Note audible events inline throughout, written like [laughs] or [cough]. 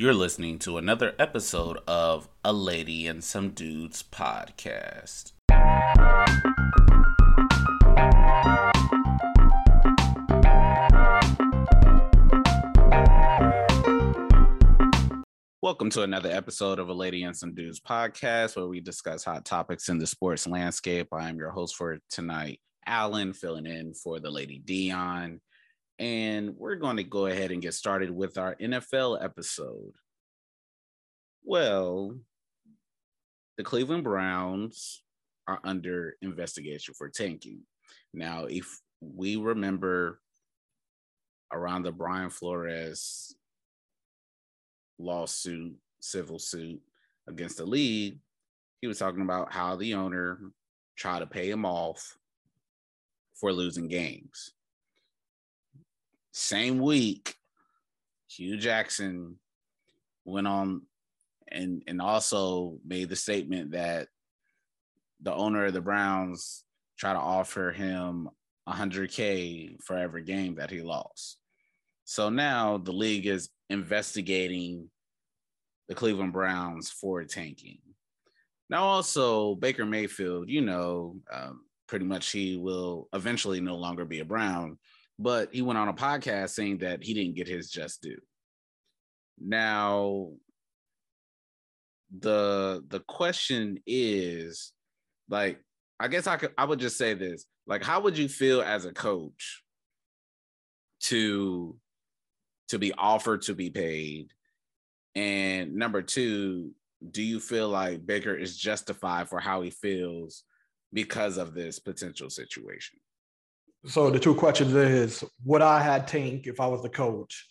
You're listening to another episode of A Lady and Some Dudes podcast. Welcome to another episode of A Lady and Some Dudes podcast, where we discuss hot topics in the sports landscape. I am your host for tonight, Alan, filling in for the Lady Dion. And we're going to go ahead and get started with our NFL episode. Well, the Cleveland Browns are under investigation for tanking. Now, if we remember around the Brian Flores lawsuit, civil suit against the league, he was talking about how the owner tried to pay him off for losing games. Same week, Hue Jackson went on and and also made the statement that the owner of the Browns tried to offer him 100k for every game that he lost. So now the league is investigating the Cleveland Browns for tanking. Now, also Baker Mayfield, you know, um, pretty much he will eventually no longer be a Brown, but he went on a podcast saying that he didn't get his just due. Now, the the question is like I guess I could I would just say this. Like how would you feel as a coach to to be offered to be paid? And number 2, do you feel like Baker is justified for how he feels because of this potential situation? So the two questions is would I had Tank if I was the coach?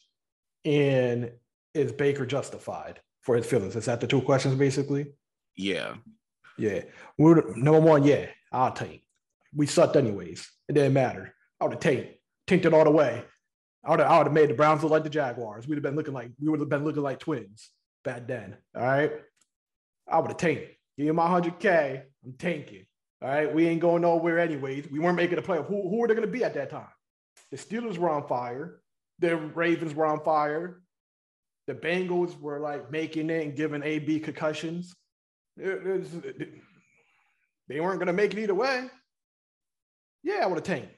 And is Baker justified? for his feelings. Is that the two questions basically? Yeah. Yeah. We're, number one, yeah, I'll tank. We sucked anyways. It didn't matter. I would have tanked, tanked it all the way. I would have, I would have made the Browns look like the Jaguars. We'd have been looking like we would have been looking like twins back then. All right. I would have tanked. Give me my 100K. I'm tanking. All right. We ain't going nowhere anyways. We weren't making a playoff. Who, who were they going to be at that time? The Steelers were on fire. The Ravens were on fire the Bengals were like making it and giving AB concussions. It, it, they weren't going to make it either way. Yeah, I would have tanked.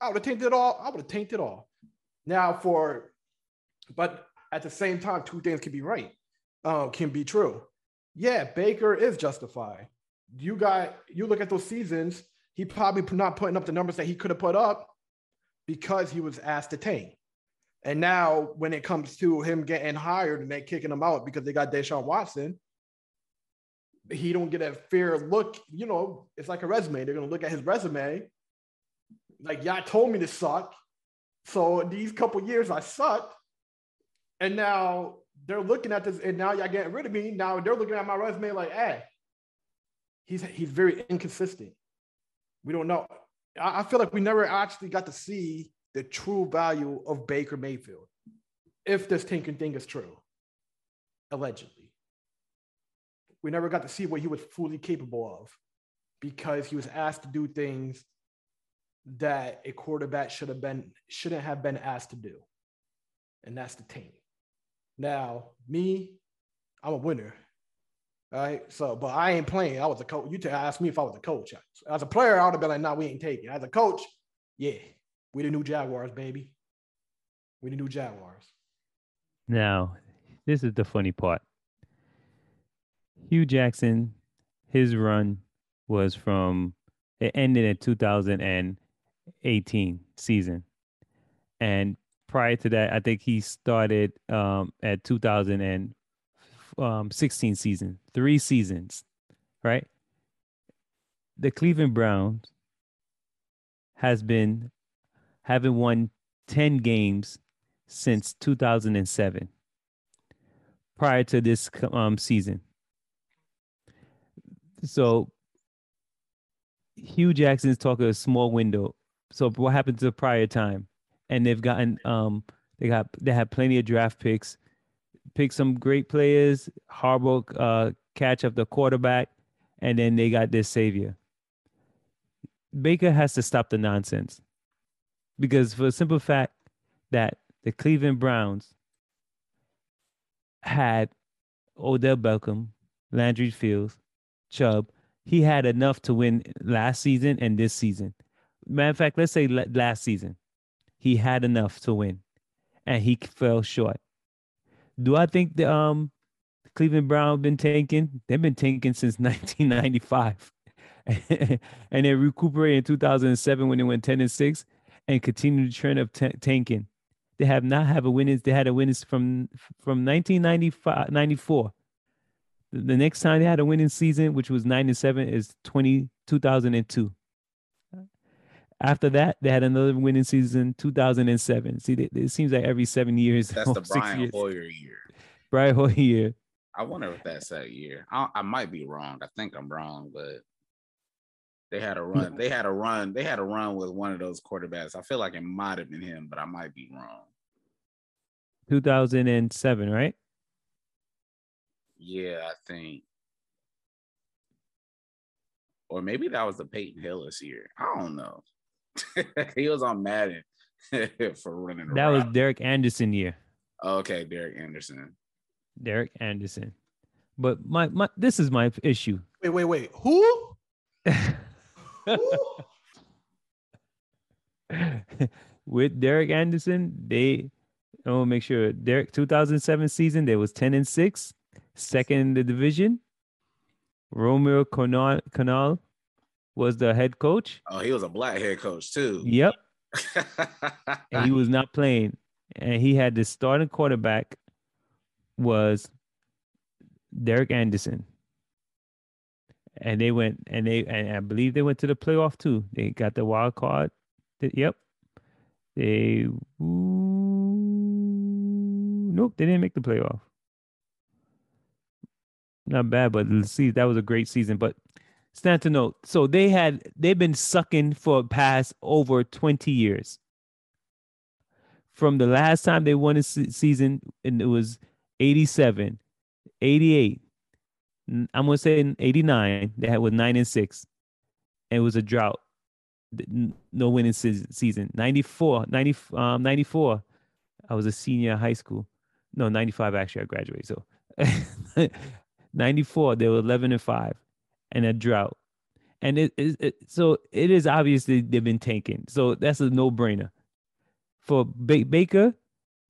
I would have tanked it all. I would have tanked it all. Now, for, but at the same time, two things can be right, uh, can be true. Yeah, Baker is justified. You got, you look at those seasons, he probably not putting up the numbers that he could have put up because he was asked to tank. And now, when it comes to him getting hired and they kicking him out because they got Deshaun Watson, he don't get a fair look. You know, it's like a resume. They're gonna look at his resume, like y'all told me to suck. So these couple years I sucked, and now they're looking at this, and now y'all getting rid of me. Now they're looking at my resume like, hey, he's he's very inconsistent. We don't know. I, I feel like we never actually got to see the true value of Baker Mayfield, if this tanking thing is true, allegedly. We never got to see what he was fully capable of because he was asked to do things that a quarterback should have been shouldn't have been asked to do. And that's the team. Now, me, I'm a winner. All right. So, but I ain't playing. I was a coach. You to ask me if I was a coach. As a player, I would have been like, nah, we ain't taking. As a coach, yeah, we the new Jaguars, baby. We the new Jaguars. Now, this is the funny part. Hue Jackson, his run was from it ended in 2018 season, and prior to that, I think he started um, at 2016 um, 16 season, three seasons, right? The Cleveland Browns has been having won 10 games since 2007 prior to this um, season. So Hue Jackson's talking a small window. So what happened to the prior time? And they've gotten um they got they have plenty of draft picks, pick some great players, Harbaugh uh catch up the quarterback, and then they got this savior. Baker has to stop the nonsense because for the simple fact that the Cleveland Browns had Odell Beckham, Landry Fields, Chubb. He had enough to win last season and this season. Matter of fact, let's say last season, he had enough to win, and he fell short. Do I think the um Cleveland Brown been tanking? They've been tanking since [laughs] 1995, [laughs] and they recuperated in 2007 when they went 10 and six, and continued the trend of t- tanking. They have not have a winners. They had a winners from from 1995 94. The, the next time they had a winning season, which was 97, is 20 2002. After that, they had another winning season, 2007. See, it, it seems like every seven years. That's [laughs] the Brian years. Hoyer year. Brian Hoyer year. I wonder if that's that year. I, I might be wrong. I think I'm wrong, but they had a run. They had a run. They had a run with one of those quarterbacks. I feel like it might have been him, but I might be wrong. 2007, right? Yeah, I think. Or maybe that was the Peyton Hillis year. I don't know. [laughs] he was on Madden [laughs] for running. That was Derek Anderson year. Okay, Derek Anderson. Derek Anderson. But my my this is my issue. [laughs] Wait, wait, wait. Who? Who? With Derek Anderson, they I oh make sure Derek 2007 season they was 10 and 6, second in the division. Romeo Crennel, Crennel was the head coach. Oh, he was a black head coach too. Yep. [laughs] and he was not playing. And he had the starting quarterback was Derek Anderson. And they went and they and I believe they went to the playoff too. They got the wild card. Yep. They ooh, nope, they didn't make the playoff. Not bad, but see, that was a great season. But stand to note. So they had they've been sucking for past over 20 years. From the last time they won a season, and it was 87, 88. I'm gonna say in 89. They had was nine and six. And it was a drought. No winning season. 94, 90, um, 94. I was a senior in high school. No, 95 actually. I graduated. So [laughs] 94, they were 11 and 5 and a drought. And it, it so it is obviously they've been tanking. So that's a no brainer. For ba- Baker,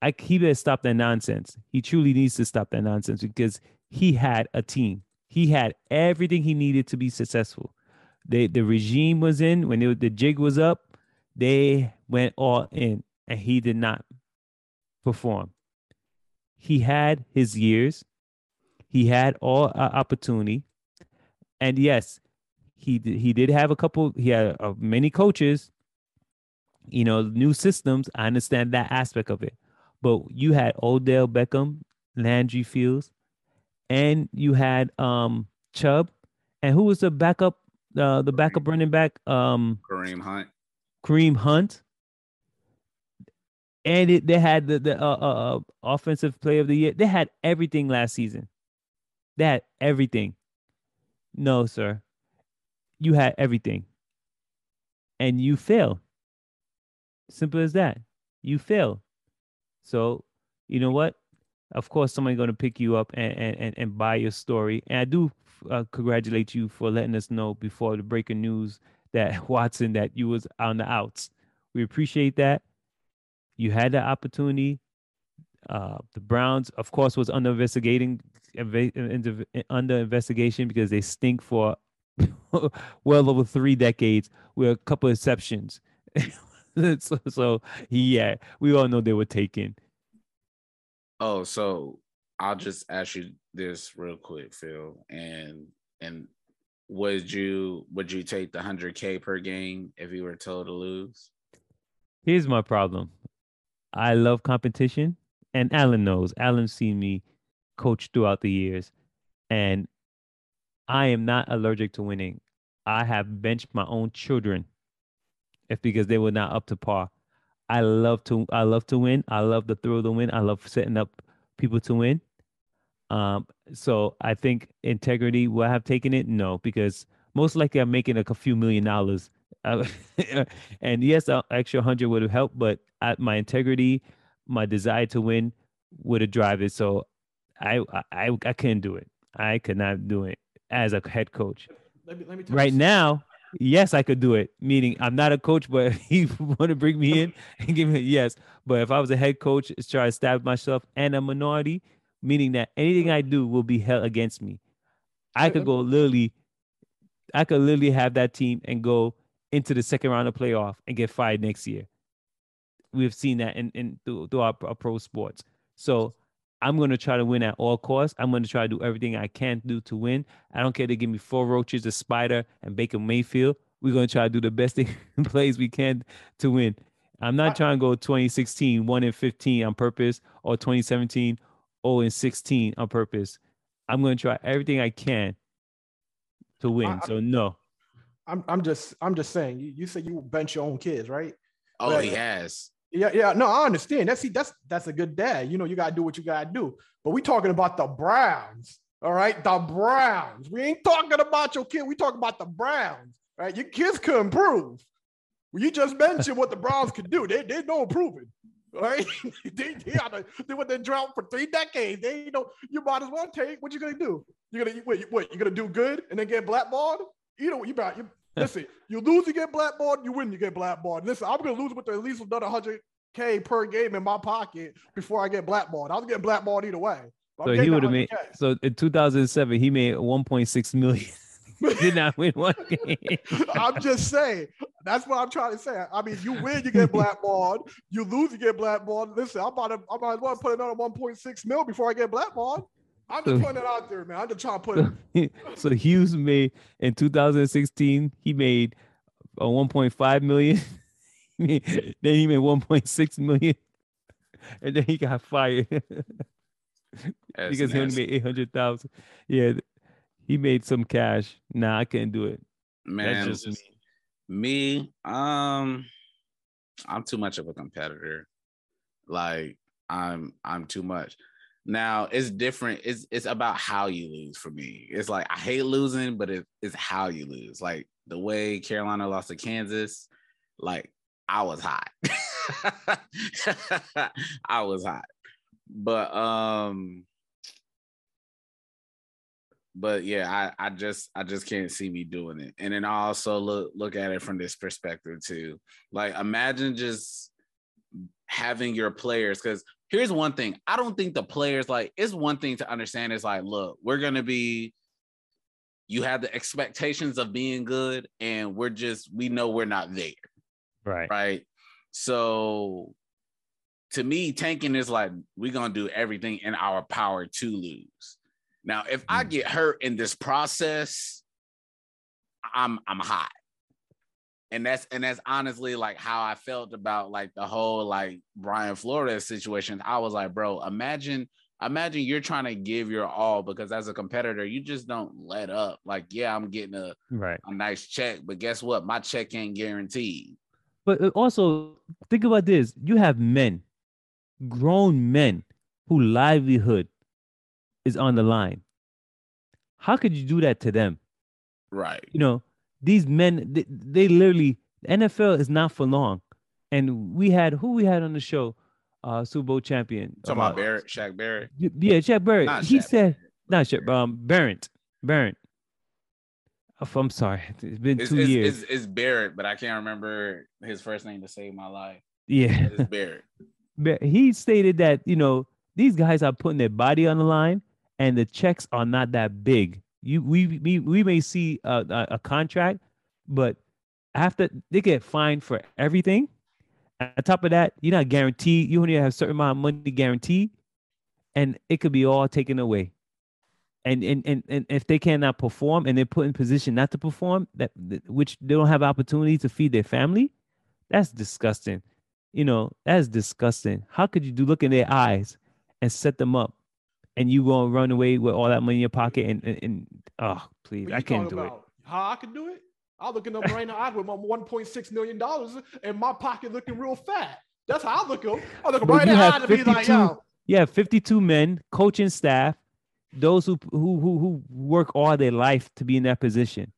I, he better stop that nonsense. He truly needs to stop that nonsense because he had a team. He had everything he needed to be successful. They, the regime was in when the jig was up. They went all in, and he did not perform. He had his years. He had all uh, opportunity and yes, he he did have a couple. He had uh, many coaches. You know, new systems. I understand that aspect of it, but you had Odell Beckham, Landry Fields, and you had um Chubb, and who was the backup? Uh, the backup running back, um, Kareem Hunt. Kareem Hunt, and it, they had the the uh, uh, uh offensive play of the year. They had everything last season. They had everything. No, sir. You had everything. And you fail. Simple as that. You fail. So, you know what? Of course, somebody's going to pick you up and, and, and buy your story. And I do uh, congratulate you for letting us know before the breaking news that [laughs] Watson, that you was on the outs. We appreciate that. You had the opportunity. Uh, the Browns, of course, was under investigating under investigation because they stink for [laughs] well over three decades, with a couple exceptions. [laughs] so, so, yeah, we all know they were taken. Oh, so I'll just ask you this real quick, Phil, and and would you would you take the hundred K per game if you were told to lose? Here's my problem. I love competition, and Alan knows. Alan's seen me coach throughout the years, and I am not allergic to winning. I have benched my own children if because they were not up to par. I love to I love to win. I love the thrill to win. I love setting up people to win. Um, so I think integrity will have taken it. No, because most likely I'm making a few million dollars. [laughs] And yes, an extra hundred would have helped, but my integrity, my desire to win would have drive it. So I I I couldn't do it. I could not do it as a head coach. Let me, let me Right you now, yes, I could do it. Meaning, I'm not a coach, but if [laughs] he want to bring me in and give me a yes. But if I was a head coach, try to establish myself and a minority, meaning that anything I do will be held against me. I could go literally, I could literally have that team and go into the second round of playoff and get fired next year. We've seen that in, in through, through our, our pro sports. So I'm going to try to win at all costs. I'm going to try to do everything I can do to win. I don't care. to give me four roaches, a spider, and Baker Mayfield. We're going to try to do the best thing [laughs] plays we can to win. I'm not trying to go 2016, 1 and 15 on purpose, or 2017, 0 and 16 on purpose. I'm going to try everything I can to win. I- so, no. I'm I'm just I'm just saying. You, you said you bench your own kids, right? Oh, Right. he has. Yeah, yeah. No, I understand. That's see, that's that's a good dad. You know, you gotta do what you gotta do. But we talking about the Browns, all right? The Browns. We ain't talking about your kid. We talking about the Browns, right? Your kids could improve. Well, you just mentioned what the Browns could do. They they no improving. Right, [laughs] they they, a, they were in drought for three decades. They you know you might as well take. What you gonna do? You're gonna what? What you gonna do good and then get blackballed? You know you about you listen. You lose, you get blackballed. You win, you get blackballed. Listen, I'm gonna lose with at least another hundred k per game in my pocket before I get blackballed. I was getting blackballed either way. So he would have made. So in 2007, he made 1.6 million. [laughs] Did not win one game. [laughs] I'm just saying. That's what I'm trying to say. I mean, you win, you get blackballed. You lose, you get blackballed. Listen, I'm about to, I might as well put another 1.6 mil before I get blackballed. I'm just So- putting it out there, man. I'm just trying to put [laughs] it. so Hughes made in 2016 he made a 1.5 million. [laughs] then he made 1.6 million, [laughs] and then he got fired That's because he only made 800,000. Yeah, he made some cash. Nah, I can't do it. Man, That's just just me. Um, I'm too much of a competitor. Like I'm, I'm too much. Now it's different. It's it's about how you lose for me. It's like I hate losing, but it, it's how you lose. Like the way Carolina lost to Kansas, like I was hot. [laughs] I was hot. But um but yeah, I, I just I just can't see me doing it. And then I also look look at it from this perspective too. Like imagine just having your players because here's one thing. I don't think the players like it's one thing to understand is like, look, we're gonna be you have the expectations of being good, and we're just we know we're not there Right. right? So to me, tanking is like we're gonna do everything in our power to lose. Now, if I Mm. get hurt in this process, I'm I'm hot. And that's and that's honestly like how I felt about like the whole like Brian Flores situation. I was like, bro, imagine imagine you're trying to give your all because as a competitor, you just don't let up. Like, yeah, I'm getting a, Right. a nice check, but guess what? My check ain't guaranteed. But uh, also think about this: you have men, grown men, who livelihood is on the line. How could you do that to them? Right. You know, these men, they, they literally NFL is not for long. And we had who we had on the show, uh, Super Bowl champion. Talking about uh, Barrett, Shaq Barrett. Yeah, Shaq Barrett. Not he Shaq said, not Shaq, um, Barrett, Barrett. I'm sorry, it's been It's, two it's, years. it's, it's Barrett, but I can't remember his first name to save my life. yeah, It's Barrett. [laughs] He stated that you know these guys are putting their body on the line, and the checks are not that big. You we we, we may see a, a, a contract, but after they get fined for everything. On top of that, you're not guaranteed. You only have a certain amount of money guaranteed, and it could be all taken away. And and and, and if they cannot perform and they're put in position not to perform, that which they don't have opportunity to feed their family, that's disgusting. You know, that's disgusting. How could you do look in their eyes and set them up, and you gonna run away with all that money in your pocket and and, and oh please, I can't do it. How I can do it? I'm looking up right now. I with my 1.6 million dollars and my pocket looking real fat. That's how I look up. I look right you now have to be like, 52 yo, Yeah, 52 men, coaching staff, those who who who who work all their life to be in that position.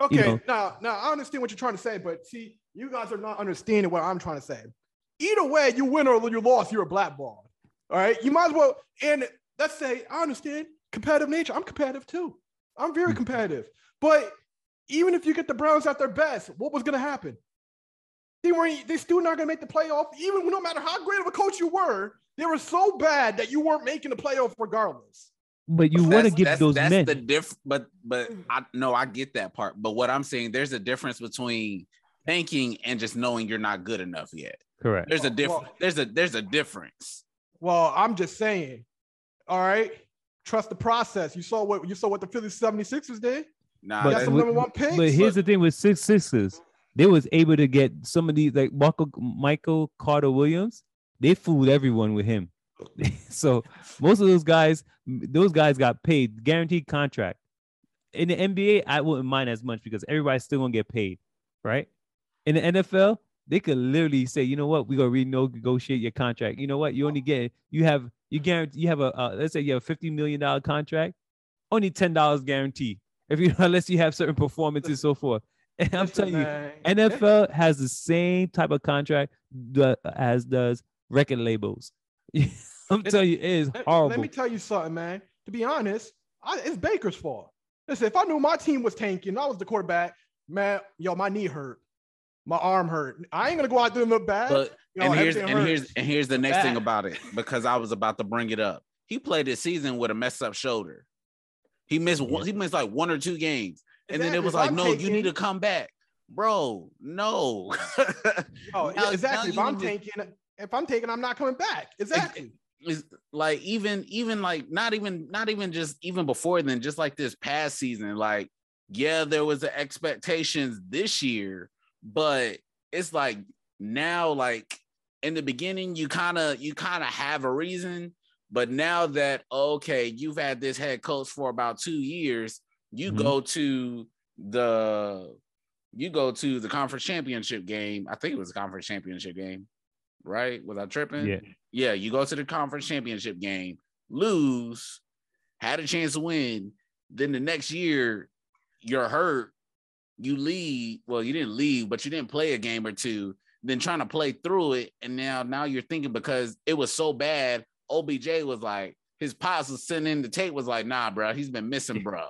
okay, know. now, now I understand what you're trying to say, but see, you guys are not understanding what I'm trying to say. Either way, you win or you lost, you're a blackball. All right, you might as well. And let's say I understand competitive nature. I'm competitive too. I'm very mm-hmm. competitive. But even if you get the Browns at their best, what was going to happen? They weren't. They still not going to make the playoff. Even no matter how great of a coach you were, they were so bad that you weren't making the playoff regardless. But you want to give that's, those that's men. the diff. But but mm. I no, I get that part. But what I'm saying, there's a difference between thinking and just knowing you're not good enough yet. Correct. There's a difference. well- there's a there's a difference. Well, I'm just saying. All right, trust the process. You saw what you saw what the Phillies 76ers did. Nah, But got that- some number one picks. But here's the thing with Six six sixes, they was able to get some of these like Michael Michael Carter Williams. They fooled everyone with him. [laughs] so most of those guys, those guys got paid guaranteed contract. In the NBA, I wouldn't mind as much because everybody's still gonna get paid, right? In the NFL, they could literally say, you know what, we're gonna renegotiate your contract. You know what, you only get you have you guarantee you have a uh, let's say you have a fifty million dollar contract, only ten dollars guarantee if you [laughs] unless you have certain performances and so forth. [laughs] And I'm telling you, NFL has the same type of contract as does record labels. [laughs] I'm telling you, it is horrible. let me tell you something, man. To be honest, I, it's Baker's fault. Listen, if I knew my team was tanking, I was the quarterback, man, yo, my knee hurt, my arm hurt. I ain't gonna go out there and look bad. but Yo, and here's everything and here's and here's the next thing about it because I was about to bring it up. He played this season with a messed up shoulder. He missed one, he missed like one or two games, and then it was like, I'm no, you need to come back, bro. No. [laughs] Oh, Now- exactly. now If I'm taking, need tanking, if I'm taking, I'm not coming back. Exactly. is like even even like not even not even just even before then just like this past season like yeah there was the expectations this year but it's like now like in the beginning you kind of you kind of have a reason but now that okay you've had this head coach for about two years you Mhm. go to the you go to the conference championship game i think it was a conference championship game right was i tripping yeah, yeah, you go to the conference championship game, lose, had a chance to win. Then the next year, you're hurt. You leave. Well, you didn't leave, but you didn't play a game or two. Then trying to play through it, and now now you're thinking because it was so bad. OBJ was like his pops was sending in the tape was like, nah, bro, he's been missing, bro.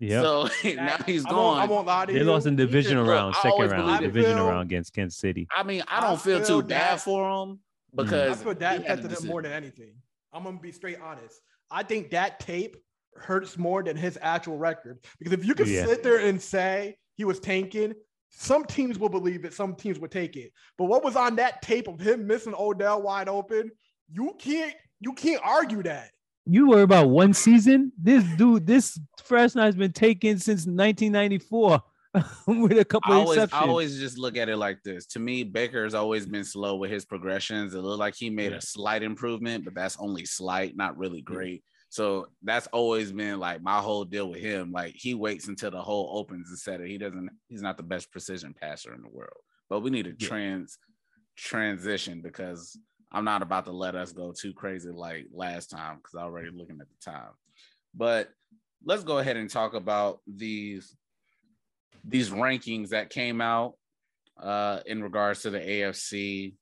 yeah. So [laughs] now he's I won't, I gone. won't lie to they you. lost in He divisional just- round, I second round, believe- divisional feel- round against Kansas City. I mean, I I don't feel, feel too bad for him because I because feel that he had a affected him more than anything. I'm gonna be straight honest. I think that tape hurts more than his actual record because if you could Yeah. sit there and say he was tanking, some teams will believe it, some teams would take it. But what was on that tape of him missing Odell wide open? You can't you can't argue that. You worry about one season? This dude, this fresh night's been taken since 1994 [laughs] with a couple I of always, I always just look at it like this. To me, Baker has always been slow with his progressions. It looked like he made a slight improvement, but that's only slight, not really great. So that's always been like my whole deal with him. Like he waits until the hole opens instead of he doesn't. He's not the best precision passer in the world. But we need Yeah. trans transition because I'm not about to let us go too crazy like last time because I already looking at the time. But let's go ahead and talk about these these rankings that came out uh in regards to the AFC.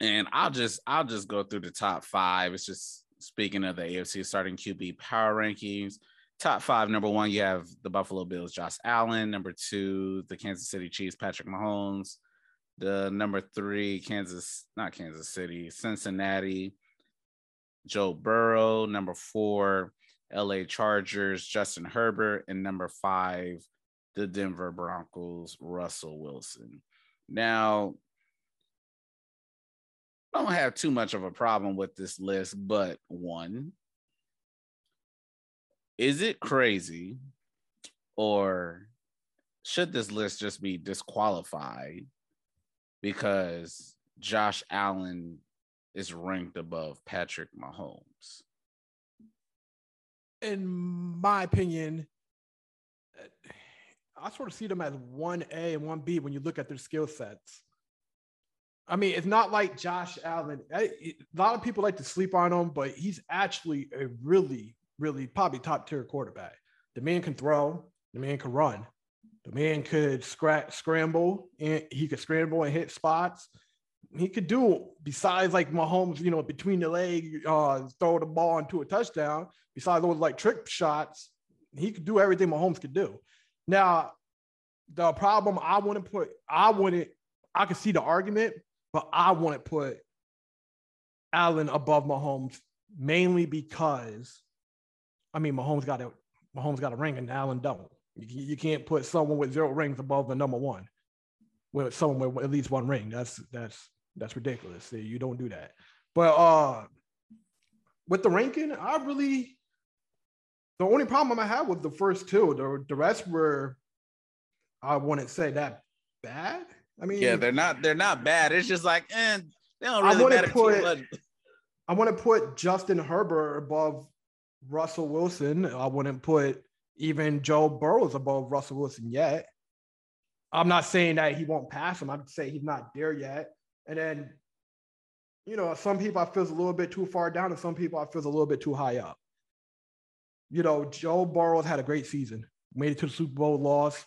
And I'll just I'll just go through the top five. It's just speaking of the AFC starting QB power rankings. Top five, number one, you have the Buffalo Bills, Josh Allen. Number two, the Kansas City Chiefs, Patrick Mahomes. The number three, Kansas, not Kansas City, Cincinnati, Joe Burrow. Number four, LA Chargers, Justin Herbert. And number five, the Denver Broncos, Russell Wilson. Now, I don't have too much of a problem with this list, but one, is it crazy or should this list just be disqualified because Josh Allen is ranked above Patrick Mahomes? In my opinion, I sort of see them as one A and one B when you look at their skill sets. I mean, it's not like Josh Allen. A lot of people like to sleep on him, but he's actually a really, really probably top tier quarterback. The man can throw. The man can run. The man could scra- scramble and he could scramble and hit spots. he could do besides like Mahomes, you know, between the leg, uh, throw the ball into a touchdown. Besides those like trick shots, he could do everything Mahomes could do. Now, the problem I to put, I wouldn't, I could see the argument, but I wouldn't put Allen above Mahomes mainly because, I mean, Mahomes got a Mahomes got a ring and Allen don't. You, you can't put someone with zero rings above the number one. With someone with at least one ring, that's that's that's ridiculous. You don't do that. But uh with the ranking, I really the only problem I had was the first two. The the rest were I wouldn't say that bad. I mean, yeah, they're not they're not bad. It's just like, and eh, they don't really matter put, too much. I want to put Justin Herbert above Russell Wilson. I wouldn't put even Joe Burrows above Russell Wilson yet. I'm not saying that he won't pass him. I'd say he's not there yet. And then, you know, some people I feel is a little bit too far down, and some people I feel is a little bit too high up. You know, Joe Burrows had a great season, made it to the Super Bowl, lost.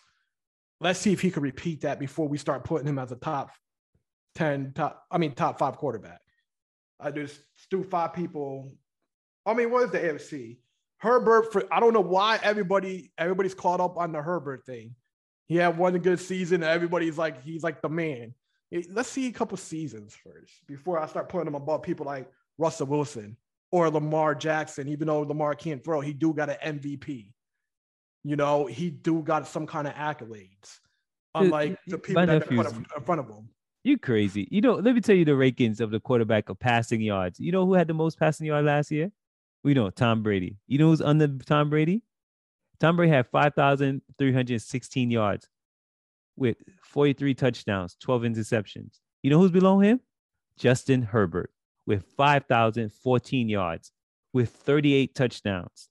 Let's see if he can repeat that before we start putting him as a top 10, top, I mean, top five quarterback. I just do five people. I mean, what is the AFC? Herbert for I don't know why everybody everybody's caught up on the Herbert thing. He had one good season. everybody's like he's like the man. Let's see a couple seasons first before I start putting him above people like Russell Wilson or Lamar Jackson. Even though Lamar can't throw, he do got an MVP. You know, he do got some kind of accolades, unlike the people that put in front of him. You crazy. You know, let me tell you the rankings of the quarterback of passing yards. You know who had the most passing yards last year? We know Tom Brady. You know who's under Tom Brady? Tom Brady had 5,316 yards with 43 touchdowns, 12 interceptions. You know who's below him? Justin Herbert with 5,014 yards with 38 touchdowns.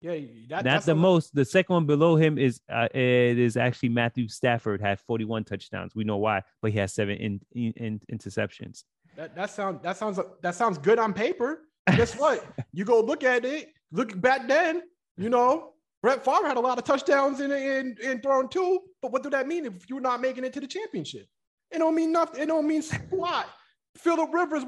Yeah, that, that's the most. The second one below him is uh, it is actually Matthew Stafford had 41 touchdowns. We know why, but he has seven in, in, in interceptions. That that sounds that sounds that sounds good on paper. Guess [laughs] what? you go look at it. Look back then. You know, Brett Favre had a lot of touchdowns in in in thrown too. But what do that mean if you're not making it to the championship? It don't mean nothing. It don't mean [laughs] squat. Philip Rivers,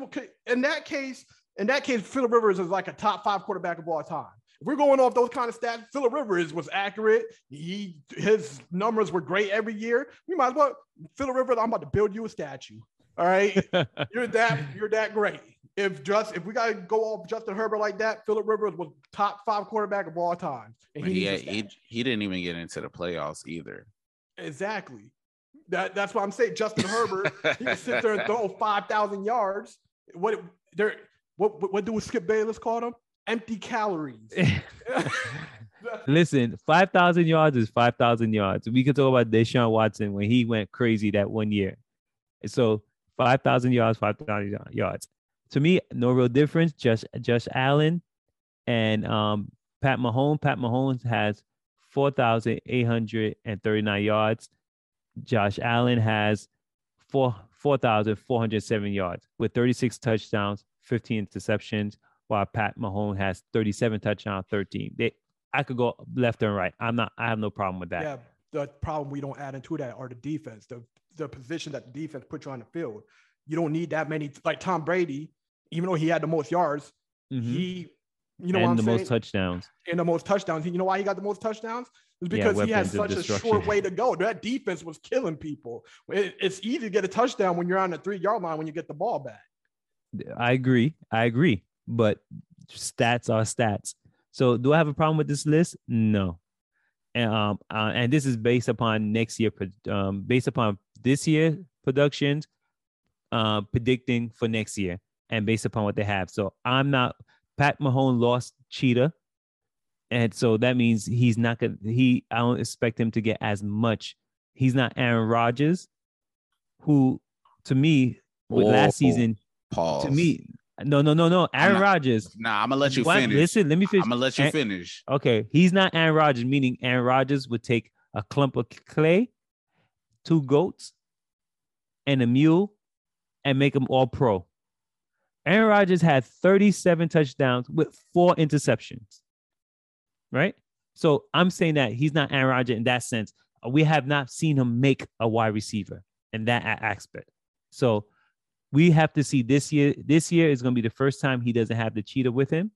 in that case, in that case, Philip Rivers is like a top five quarterback of all time. If we're going off those kind of stats, Philip Rivers was accurate. He his numbers were great every year. We might as well, Philip Rivers. I'm about to build you a statue. All right, [laughs] you're that you're that great if just if we gotta go off Justin Herbert like that, Philip Rivers was top five quarterback of all time. And he, he, he, he didn't even get into the playoffs either. Exactly. That that's what I'm saying. Justin [laughs] Herbert, he can sit there and throw five thousand yards. What there? What what do Skip Bayless call them? Empty calories. [laughs] Listen, five thousand yards is five thousand yards. We could talk about Deshaun Watson when he went crazy that one year. So five thousand yards, five thousand yards to me, no real difference. Just Josh Allen and um, Pat Mahomes. Pat Mahomes has 4,839 yards. Josh Allen has four 4,407 yards with 36 touchdowns, 15 interceptions, while Pat Mahomes has 37 touchdowns, 13. They, I could go left and right. I'm not. I have no problem with that. Yeah, the problem we don't add into that are the defense, the the position that the defense puts you on the field. You don't need that many. Like Tom Brady, even though he had the most yards, mm-hmm. he, you know, and the saying? most touchdowns, and the most touchdowns. You know why he got the most touchdowns? It's because yeah, he had such a short way to go. That defense was killing people. It, it's easy to get a touchdown when you're on the three yard line when you get the ball back. I agree. I agree. But stats are stats. So do I have a problem with this list? No. And, um, uh, and this is based upon next year, um, based upon this year productions, uh, predicting for next year and based upon what they have. So I'm not Pat Mahone lost Cheetah. And so that means he's not gonna he I don't expect him to get as much. He's not Aaron Rodgers, who to me with last season pause. to me no no no no Aaron not, Rodgers. Nah, I'm gonna let you what? finish. Listen, let me finish. I'm gonna let you finish. Okay, he's not Aaron Rodgers, meaning Aaron Rodgers would take a clump of clay, two goats, and a mule, and make them all pro. Aaron Rodgers had 37 touchdowns with four interceptions. Right? So I'm saying that he's not Aaron Rodgers in that sense. We have not seen him make a wide receiver in that aspect. So we have to see this year. This year is going to be the first time he doesn't have the cheetah with him,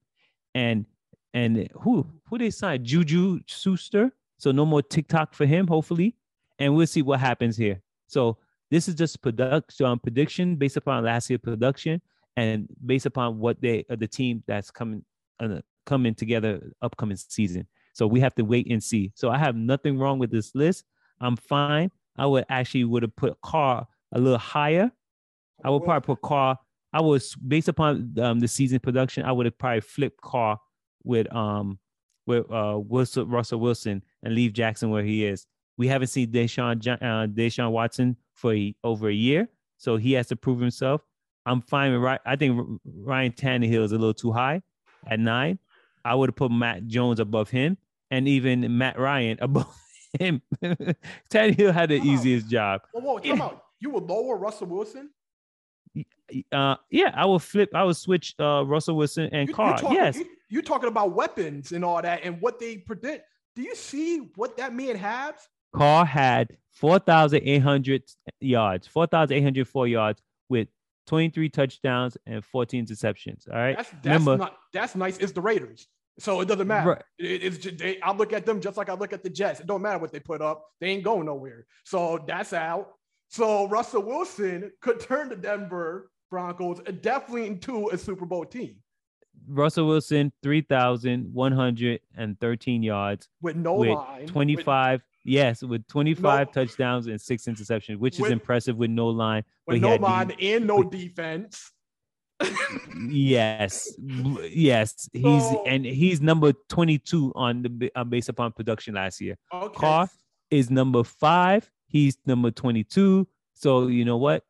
and and who who they signed Juju Schuster. So no more TikTok for him, hopefully, and we'll see what happens here. So this is just production um, prediction based upon last year production and based upon what they uh, the team that's coming uh, coming together upcoming season. So we have to wait and see. So I have nothing wrong with this list. I'm fine. I would actually would have put Carr a little higher. I would probably put Carr. I was based upon um, the season production. I would have probably flipped Carr with um with uh Wilson, Russell Wilson and leave Jackson where he is. We haven't seen Deshaun uh, Deshaun Watson for a, over a year, so he has to prove himself. I'm fine with right. I think Ryan Tannehill is a little too high at nine. I would have put Mac Jones above him, and even Matt Ryan [laughs] above him. [laughs] Tannehill had the easiest job. Whoa, whoa, come yeah. You would lower Russell Wilson? Uh, yeah, I would flip. I would switch uh, Russell Wilson and you, Carr. yes, you, are talking about weapons and all that, and what they predict. Do you see what that man has? Carr had four thousand eight hundred yards, four thousand eight hundred four yards with 23 touchdowns and 14 interceptions. All right. That's, that's Remember, not that's nice. It's the Raiders. So it doesn't matter. Right. It, it's just, they, I look at them just like I look at the Jets. It don't matter what they put up. They ain't going nowhere. So that's out. So Russell Wilson could turn to Denver Broncos definitely into a Super Bowl team. Russell Wilson, 3,113 yards. With no with line. 25 with, Yes, with 25 no, touchdowns and six interceptions, which with, is impressive with no line. With no line and no defense. yes, yes, he's so, and he's number 22 on the uh, based upon production last year. Okay. Carr is number five. He's number 22. So you know what?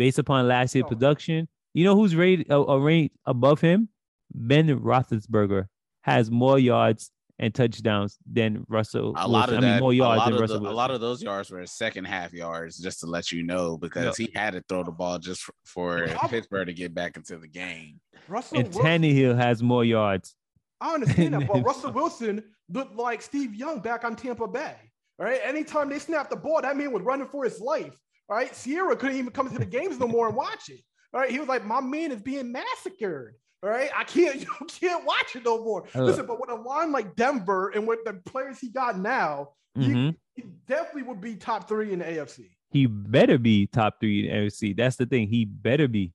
Based upon last year production, you know who's rated uh, ranked above him? Ben Roethlisberger has more yards and touchdowns than Russell. A lot of I that, mean, more yards than Russell. The, a lot of those yards were second half yards, just to let you know, because he had to throw the ball just for, for Pittsburgh to get back into the game. Russell and Wilson, Tannehill has more yards. I understand that, but [laughs] Russell Wilson looked like Steve Young back on Tampa Bay. All right, anytime they snapped the ball, that man was running for his life. All right, Ciara couldn't even come to the games no more and watch it. All right, he was like, "My man is being massacred." All right, I can't [laughs] you can't watch it no more. Uh, Listen, but with a line like Denver and with the players he got now, mm-hmm. he, he, definitely would be top three in the AFC. He better be top three in the AFC. That's the thing. He better be,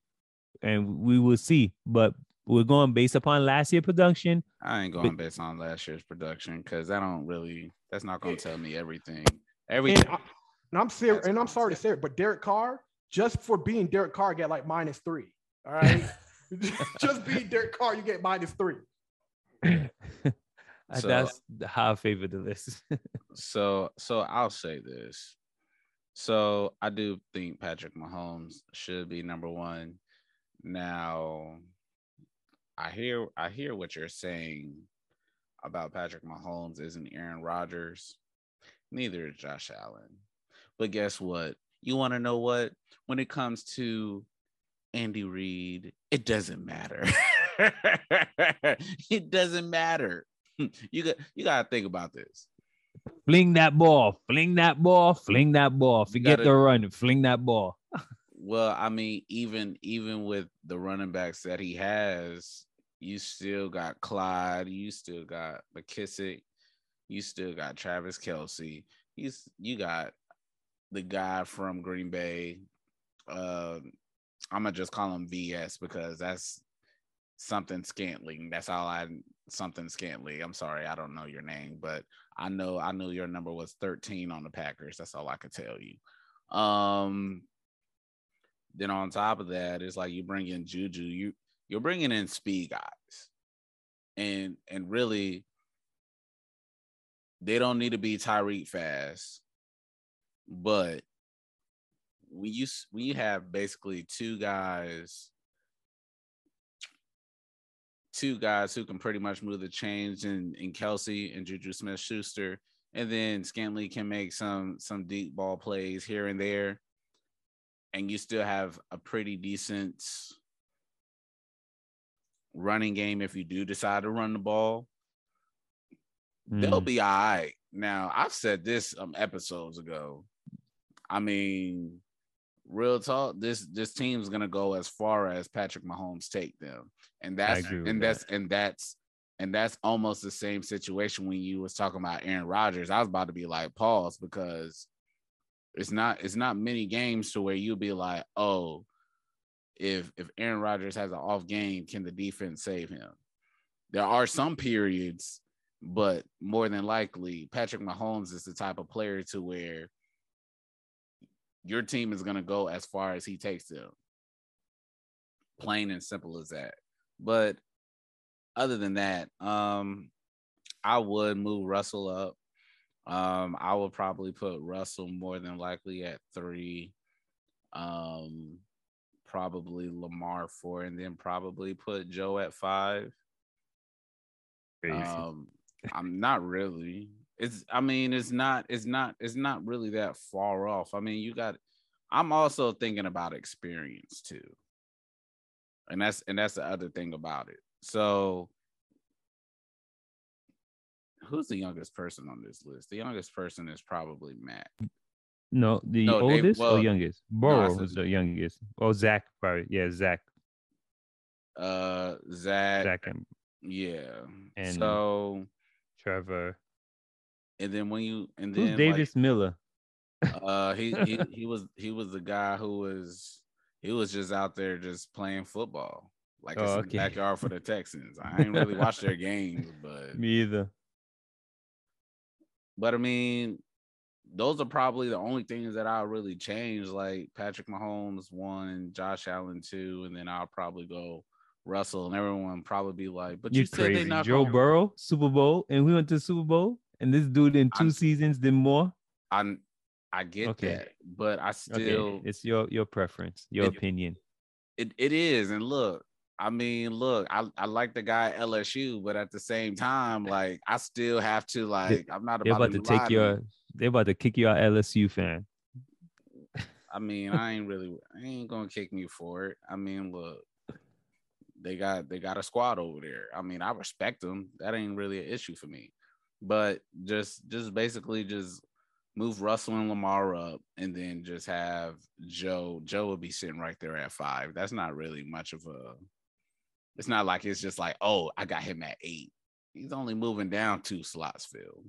and we will see. But we're going based upon last year production. I ain't going but, based on last year's production because I don't really. That's not going to tell me everything. Everything. And, I, and I'm serious, and I'm sorry to say it, but Derek Carr, just for being Derek Carr, get like minus three. All right. [laughs] [laughs] just beat Derek Carr, you get minus three. [laughs] so, That's how I favor the list. so, so I'll say this. So I do think Patrick Mahomes should be number one. Now, I hear I hear what you're saying about Patrick Mahomes isn't Aaron Rodgers. Neither is Josh Allen. But guess what? You want to know what? When it comes to Andy Reid, it doesn't matter. [laughs] it doesn't matter. [laughs] You got you gotta think about this. Fling that ball, fling that ball, fling that ball. Forget gotta, the run, fling that ball. [laughs] well, I mean, even even with the running backs that he has, you still got Clyde, you still got McKissick, you still got Travis Kelce. He's you got the guy from Green Bay, uh, I'm gonna just call him VS because that's something Scantling. That's all I something scantly. I'm sorry, I don't know your name, but I know I knew your number was 13 on the Packers. That's all I could tell you. Um then on top of that, it's like you bring in Juju, you you're bringing in speed guys. And and really they don't need to be Tyreek fast, but when you when you have basically two guys two guys who can pretty much move the chains in, in Kelce and Juju Smith Schuster. And then Scantling can make some some deep ball plays here and there. And you still have a pretty decent running game if you do decide to run the ball. Mm. They'll be all right. Now, I've said this um episodes ago. I mean, real talk, this this team's gonna go as far as Patrick Mahomes take them, and that's and that's and that's and that's almost the same situation when you was talking about Aaron Rodgers. I was about to be like pause because it's not it's not many games to where you'll be like, oh, if if Aaron Rodgers has an off game, can the defense save him? There are some periods, but more than likely, Patrick Mahomes is the type of player to where your team is going to go as far as he takes them. Plain and simple as that. But other than that, um, I would move Russell up. Um, I would probably put Russell more than likely at three. Um, probably Lamar four, and then probably put Joe at five. Um, I'm not really. It's. I mean, it's not. It's not. It's not really that far off. I mean, you got. I'm also thinking about experience too, and that's and that's the other thing about it. So, who's the youngest person on this list? The youngest person is probably Matt. No, the no, oldest they, well, or youngest? Burrow no, was the youngest. Oh, Zach, probably. Yeah, Zach. Uh, Zach. Zach and yeah. And so Trevor. And then when you and then Who's Davis like, Miller. uh, he he [laughs] he was he was the guy who was he was just out there just playing football like oh, okay. backyard for the [laughs] Texans. I ain't really watched their games, but me either. But I mean, those are probably the only things that I'll really change. Like Patrick Mahomes one, Josh Allen two, and then I'll probably go Russell, and everyone probably be like, "But You're you crazy. said they not Joe. Burrow Super Bowl, and we went to Super Bowl, and this dude in 2 I, seasons did more." I I get okay. that, but I still okay. it's your your preference, your it, opinion. It it is, and look, I mean, look, I, I like the guy at LSU, but at the same time, eh. like I still have to like I'm not about, about to, to take your they're about to kick you out LSU fan. I mean, I ain't really I ain't gonna kick me for it. I mean, look, they got they got a squad over there. I mean, I respect them. That ain't really an issue for me. But just just basically just move Russell and Lamar up and then just have Joe. Joe will be sitting right there at five. That's not really much of a it's not like it's just like, oh, I got him at eight. He's only moving down two slots, Phil.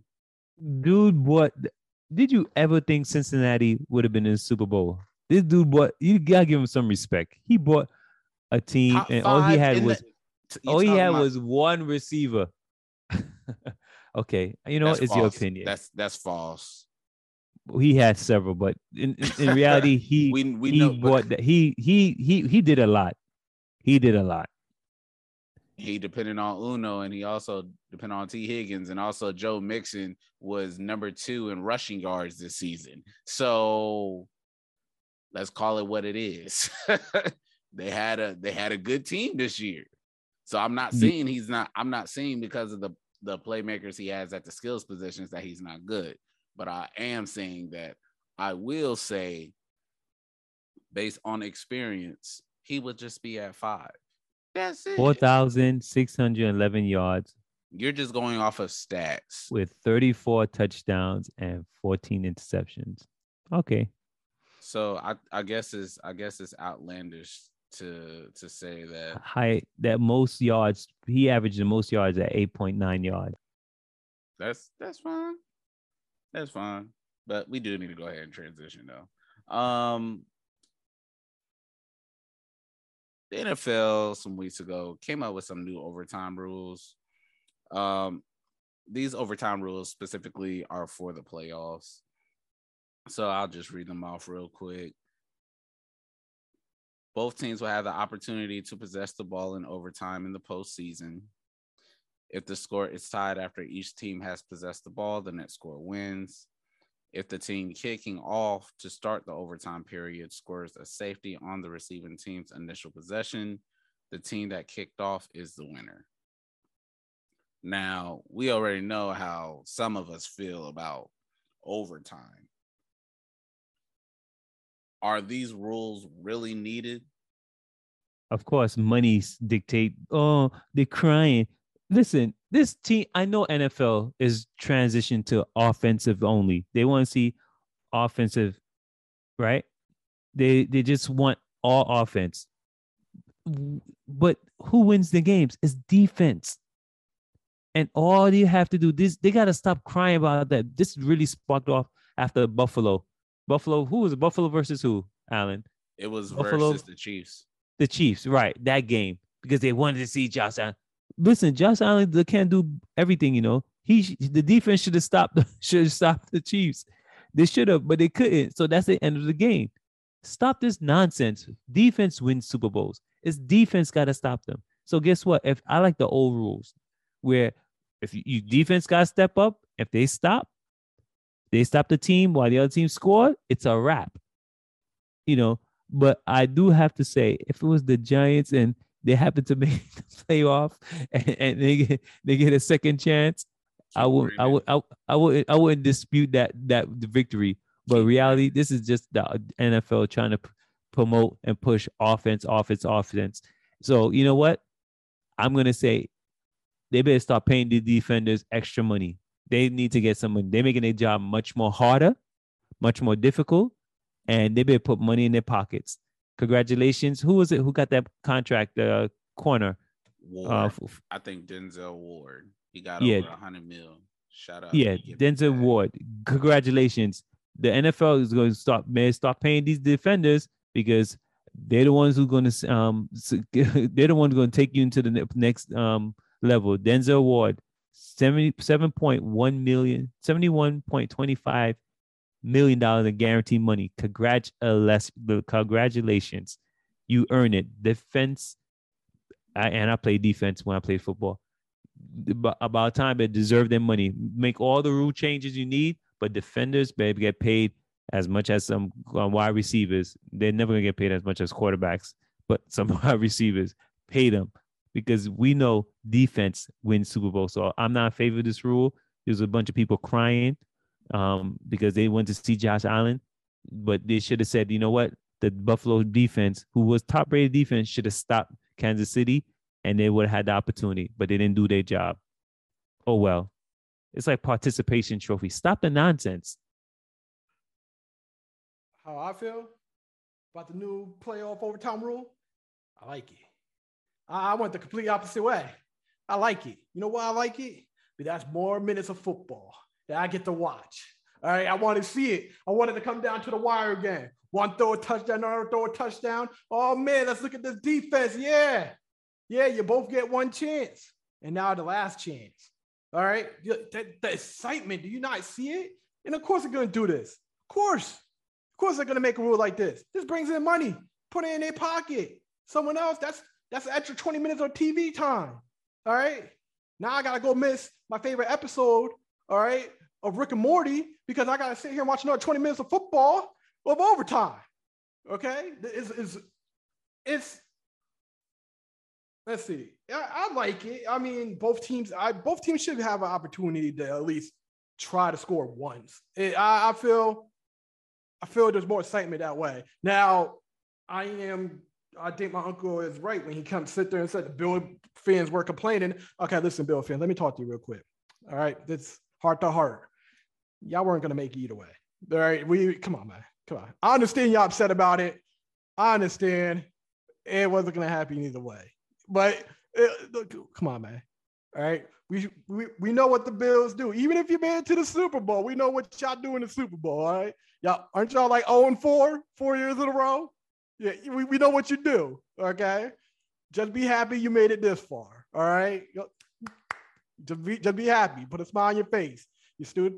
Dude, what did you ever think Cincinnati would have been in the Super Bowl? This dude, what you gotta give him some respect. He bought a team, Top and all he had was the, all he had about, was one receiver. [laughs] okay, you know it's false. your opinion. That's that's false. He had several, but in, in reality, [laughs] he we, we he know, bought that he he he he did a lot. He did a lot he depended on Uno and he also depended on Tee Higgins and also Joe Mixon was number two in rushing yards this season. So let's call it what it is. [laughs] they had a they had a good team this year. So I'm not saying he's not I'm not saying because of the the playmakers he has at the skills positions that he's not good. But I am saying that I will say based on experience, he would just be at five. That's it. 4,611 yards. You're just going off of stats. With 34 touchdowns and 14 interceptions. Okay. So I, I guess it's I guess it's outlandish to to say that high that most yards he averaged the most yards at 8.9 yards. That's that's fine. That's fine. But we do need to go ahead and transition though. Um the NFL some weeks ago came up with some new overtime rules. Um, these overtime rules specifically are for the playoffs. So I'll just read them off real quick. Both teams will have the opportunity to possess the ball in overtime in the postseason. If the score is tied after each team has possessed the ball, the net score wins. If the team kicking off to start the overtime period scores a safety on the receiving team's initial possession, the team that kicked off is the winner. Now, we already know how some of us feel about overtime. Are these rules really needed? Of course, money dictate. Oh, they're crying. Listen, this team, I know NFL is transitioned to offensive only. They want to see offensive, right? They they just want all offense. But who wins the games? It's defense. And all you have to do this, they gotta stop crying about that. This really sparked off after Buffalo. Buffalo, who was it? Buffalo versus who, Allen. It was Buffalo- versus the Chiefs. The Chiefs, right? That game because they wanted to see Josh Allen. Listen, Josh Allen can't do everything. You know, he the defense should have stopped. [laughs] Should have stopped the Chiefs. They should have, but they couldn't. So that's the end of the game. Stop this nonsense. Defense wins Super Bowls. It's defense got to stop them. So guess what? If I like the old rules, where if you, you defense got to step up, if they stop, they stop the team while the other team scored, it's a wrap. You know, but I do have to say, if it was the Giants and they happen to [laughs] make the playoff and, and they get they get a second chance, I would I would I, I would I wouldn't dispute that that the victory. But Keep reality, this is just the NFL trying to p- promote and push offense, offense, offense. So you know what? I'm gonna say they better start paying the defenders extra money. They need to get some money. They're making their job much more harder, much more difficult, and they better put money in their pockets. Congratulations. Who was it who got that contract? The uh, corner. Ward. Uh, f- I think Denzel Ward. He got Yeah. over a hundred mil. Shout out. yeah, He get the Denzel. Ward. Congratulations. The NFL is going to stop may stop paying these defenders because they're the ones who are going to um [laughs] they're the ones going to take you into the next um level. Denzel Ward, 77.1 million, 71.25 million dollars in guaranteed money. Congratulations, congratulations. You earn it. Defense, I, and I play defense when I play football. About, time they deserve their money. Make all the rule changes you need, but defenders better get paid as much as some uh, wide receivers. They're never gonna get paid as much as quarterbacks, but some [laughs] wide receivers pay them because we know defense wins Super Bowl. So I'm not in favor of this rule. There's a bunch of people crying um, because they went to see Josh Allen, but they should have said, you know what, the Buffalo defense, who was top rated defense, should have stopped Kansas City, and they would have had the opportunity, but they didn't do their job. Oh well, it's like participation trophy. Stop the nonsense. How I feel about the new playoff overtime rule? I like it. I went the complete opposite way. I like it. You know why I like it? Because that's more minutes of football that I get to watch. All right, I want to see it. I wanted to come down to the wire again. One throw a touchdown, another throw a touchdown. Oh man, let's look at this defense. Yeah, yeah, you both get one chance, and now the last chance. All right, the- the excitement. Do you not see it? And of course, they're going to do this. Of course, of course, they're going to make a rule like this. This brings in money. Put it in their pocket. Someone else. That's that's an extra 20 minutes of TV time. All right. Now I gotta go miss my favorite episode. All right, of Rick and Morty because I gotta sit here and watch another 20 minutes of football of overtime. Okay, it's it's, it's let's see. I, I like it. I mean, both teams. I both teams should have an opportunity to at least try to score once. It, I, I feel, I feel there's more excitement that way. Now, I am. I think my uncle is right when he comes sit there and said the Bill fans were complaining. Okay, listen, Bill fans, let me talk to you real quick. All right, this heart to heart. Y'all weren't gonna make it either way. All right, we come on, man. Come on. I understand y'all upset about it. I understand it wasn't gonna happen either way. But uh, look, come on, man. All right. We, we we know what the Bills do. Even if you made it to the Super Bowl, we know what y'all do in the Super Bowl. All right. Y'all aren't y'all like 0 and 4, four years in a row? Yeah, we, we know what you do. Okay. Just be happy you made it this far. All right. Just be just be happy. Put a smile on your face. You stood,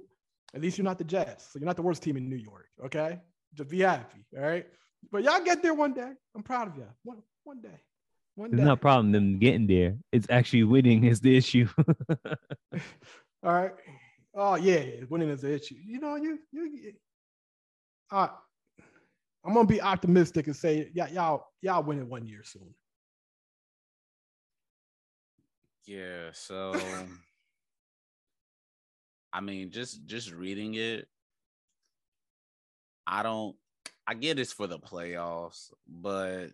at least you're not the Jets. So you're not the worst team in New York. Okay. Just be happy. All right. But y'all get there one day. I'm proud of y'all. One one day. One It's day. not a problem them getting there. It's actually winning is the issue. [laughs] All right. Oh yeah, winning is the issue. You know, you you. Uh, I'm gonna be optimistic and say, yeah, y'all y'all win it one year soon. Yeah, so [laughs] I mean, just just reading it, I don't. I get it's for the playoffs, but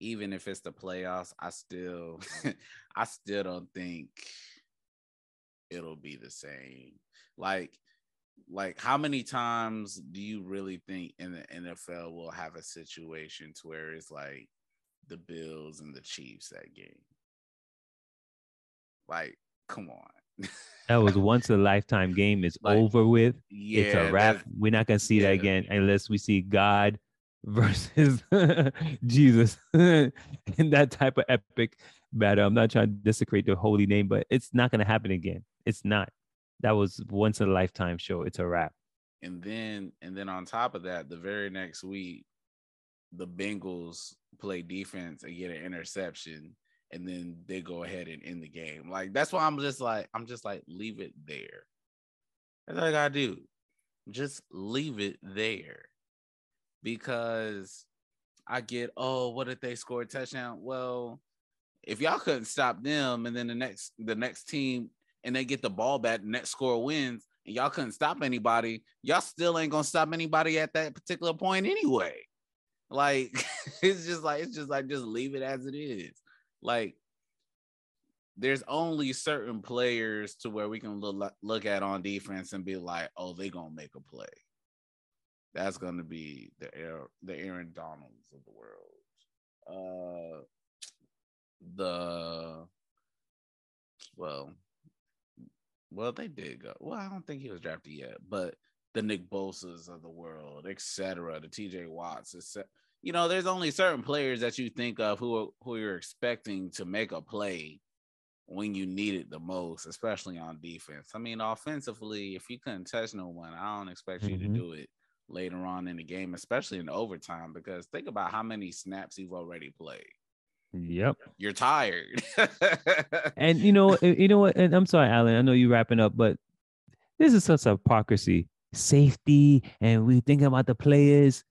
even if it's the playoffs, I still, [laughs] I still don't think it'll be the same. Like like how many times do you really think in the NFL will have a situation to where it's like the Bills and the Chiefs that game? Like, come on. that was [laughs] once a lifetime game. It's like, over with. Yeah, it's a wrap. We're not gonna see yeah. that again unless we see God [laughs] versus [laughs] Jesus in that type of epic battle. I'm not trying to desecrate the holy name, but it's not gonna happen again. It's not. That was once in a lifetime show. It's a wrap. And then and then on top of that, the very next week, the Bengals play defense and get an interception, and then they go ahead and end the game. Like that's why I'm just like, I'm just like, leave it there. That's all I gotta do. Just leave it there. Because I get, oh, what if they score a touchdown? Well, if y'all couldn't stop them, and then the next the next team and they get the ball back, next score wins, and y'all couldn't stop anybody, y'all still ain't gonna stop anybody at that particular point anyway. Like [laughs] it's just like it's just like just leave it as it is. Like there's only certain players to where we can look look at on defense and be like, oh, they gonna make a play. That's gonna be the the Aaron Donalds of the world. Uh, the well, well, they did go. Well, I don't think he was drafted yet, but the Nick Bosa's of the world, etc., the TJ Watts, etc. You know, there's only certain players that you think of who are, who you're expecting to make a play when you need it the most, especially on defense. I mean, offensively, if you couldn't touch no one, I don't expect you mm-hmm. to do it later on in the game, especially in overtime, because think about how many snaps you've already played. Yep. You're tired. [laughs] and you know, you know what? And I'm sorry, Alan. I know you're wrapping up, but this is such hypocrisy. Safety, and we thinking about the players.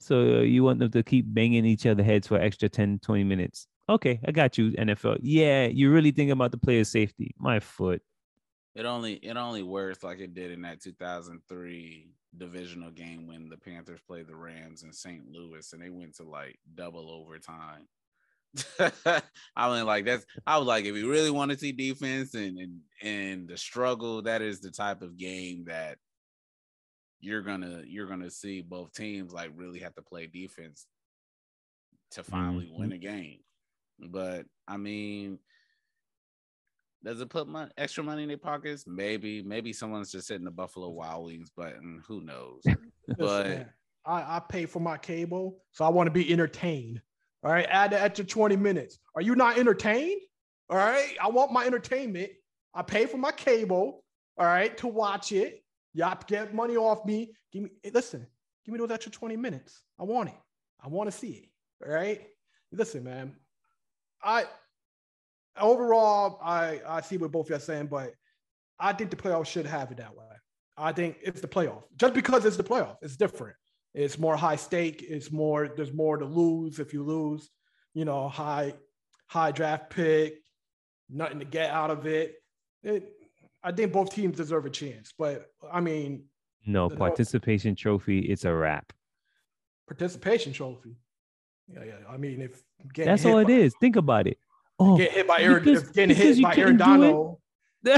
So uh, you want them to keep banging each other heads for extra 10, 20 minutes. Okay, I got you, NFL. Yeah, you're really thinking about the player's safety. My foot. It only it only works like it did in that 2003 divisional game when the Panthers played the Rams in St. Louis and they went to like double overtime. [laughs] I mean, like that's I was like, if you really want to see defense and and and the struggle, that is the type of game that you're gonna you're gonna see both teams like really have to play defense to finally mm-hmm. win a game. But I mean, does it put money, extra money in their pockets? Maybe, maybe someone's just hitting the Buffalo Wild Wings button. Who knows? [laughs] but I, I pay for my cable, so I want to be entertained. All right, add the extra 20 minutes. Are you not entertained? All right, I want my entertainment. I pay for my cable, all right, to watch it. Y'all get money off me. Give me, listen, give me those extra 20 minutes. I want it. I want to see it. All right. Listen, man. I overall, I I see what both y'all saying, but I think the playoffs should have it that way. I think it's the playoff. Just because it's the playoff, it's different. It's more high stake. It's more, there's more to lose if you lose, you know, high, high draft pick, nothing to get out of it. it I think both teams deserve a chance, but I mean, no participation trophy. It's a wrap. Participation trophy. Yeah, yeah. I mean, if that's all it by, is. Think about it. Oh, get hit by Aaron, because, getting hit by Aaron Donald. [laughs]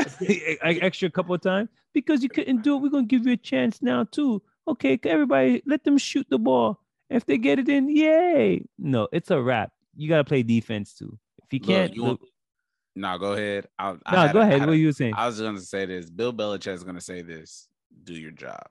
extra couple of times because you couldn't do it. We're gonna give you a chance now too okay, everybody, let them shoot the ball. If they get it in, yay. No, it's a wrap. You got to play defense too. If you can't, look, you look, no, go ahead. I, no, I go ahead. what are you saying? I was going to say this. Bill Belichick is going to say this. Do your job.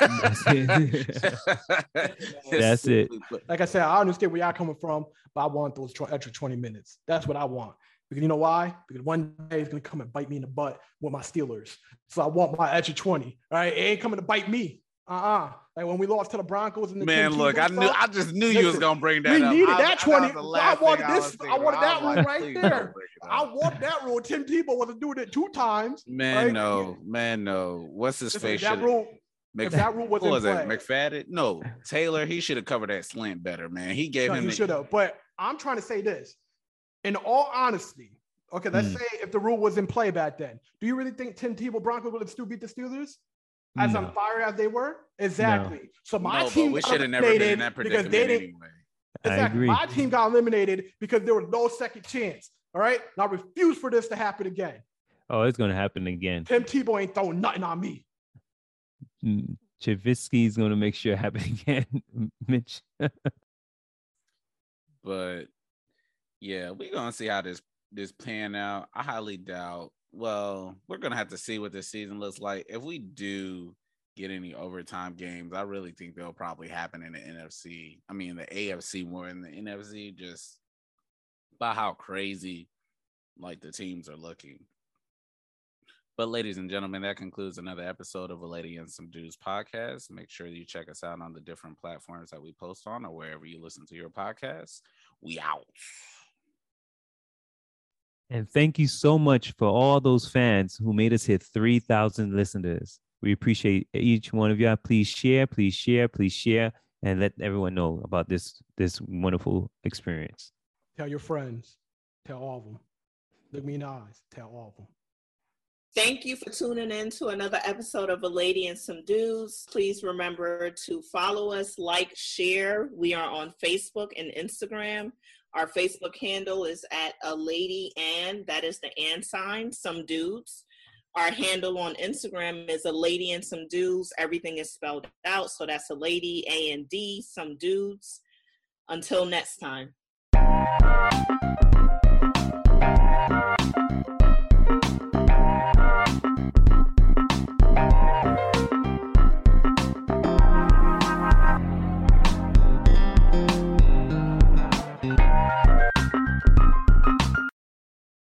That's it. [laughs] That's it. Like I said, I understand where y'all coming from, but I want those extra 20 minutes. That's what I want. Because you know why? Because one day it's gonna come and bite me in the butt with my Steelers. So I want my extra 20. All right. It ain't coming to bite me. Uh-uh. Like when we lost to the Broncos and the man, look, I knew I just knew Listen, you was gonna bring that we up. needed I, that 20. I, I wanted this, I, I wanted that rule right there. I want that rule. Tim Tebow wasn't doing it two times. Man, right? no, man, no. What's his Listen, face? That rule. Mc, that rule was, was it? McFadden? No, Taylor. He should have covered that slant better, man. He gave no, him. He should have. But I'm trying to say this. In all honesty, okay, let's mm. say if the rule was in play back then, do you really think Tim Tebow Broncos would have still beat the Steelers? As no. on fire as they were? Exactly. No. So my no, team we should have never been in that because they didn't. Anyway. Exactly. My team got eliminated because there was no second chance. All right. And I refuse for this to happen again. Oh, it's gonna happen again. Tim Tebow ain't throwing nothing on me. Mm, Trubisky's going to make sure it happen [laughs] again, Mitch. but yeah, we're gonna see how this this pan out. I highly doubt. Well, we're gonna have to see what this season looks like. If we do get any overtime games, I really think they'll probably happen in the NFC. I mean, the AFC more than the NFC, just by how crazy like the teams are looking. But, ladies and gentlemen, that concludes another episode of A Lady and Some Dudes podcast. Make sure you check us out on the different platforms that we post on or wherever you listen to your podcasts. We out. And thank you so much for all those fans who made us hit 3,000 listeners. We appreciate each one of y'all. Please share, please share, please share, and let everyone know about this this wonderful experience. Tell your friends. Tell all of them. Look me in the eyes. Tell all of them. Thank you for tuning in to another episode of A Lady and Some Dudes. Please remember to follow us, like, share. We are on Facebook and Instagram. Our Facebook handle is at A Lady and, that is the and sign, Some Dudes. Our handle on Instagram is A Lady and Some Dudes. Everything is spelled out. So that's A Lady, A and D, Some Dudes. Until next time.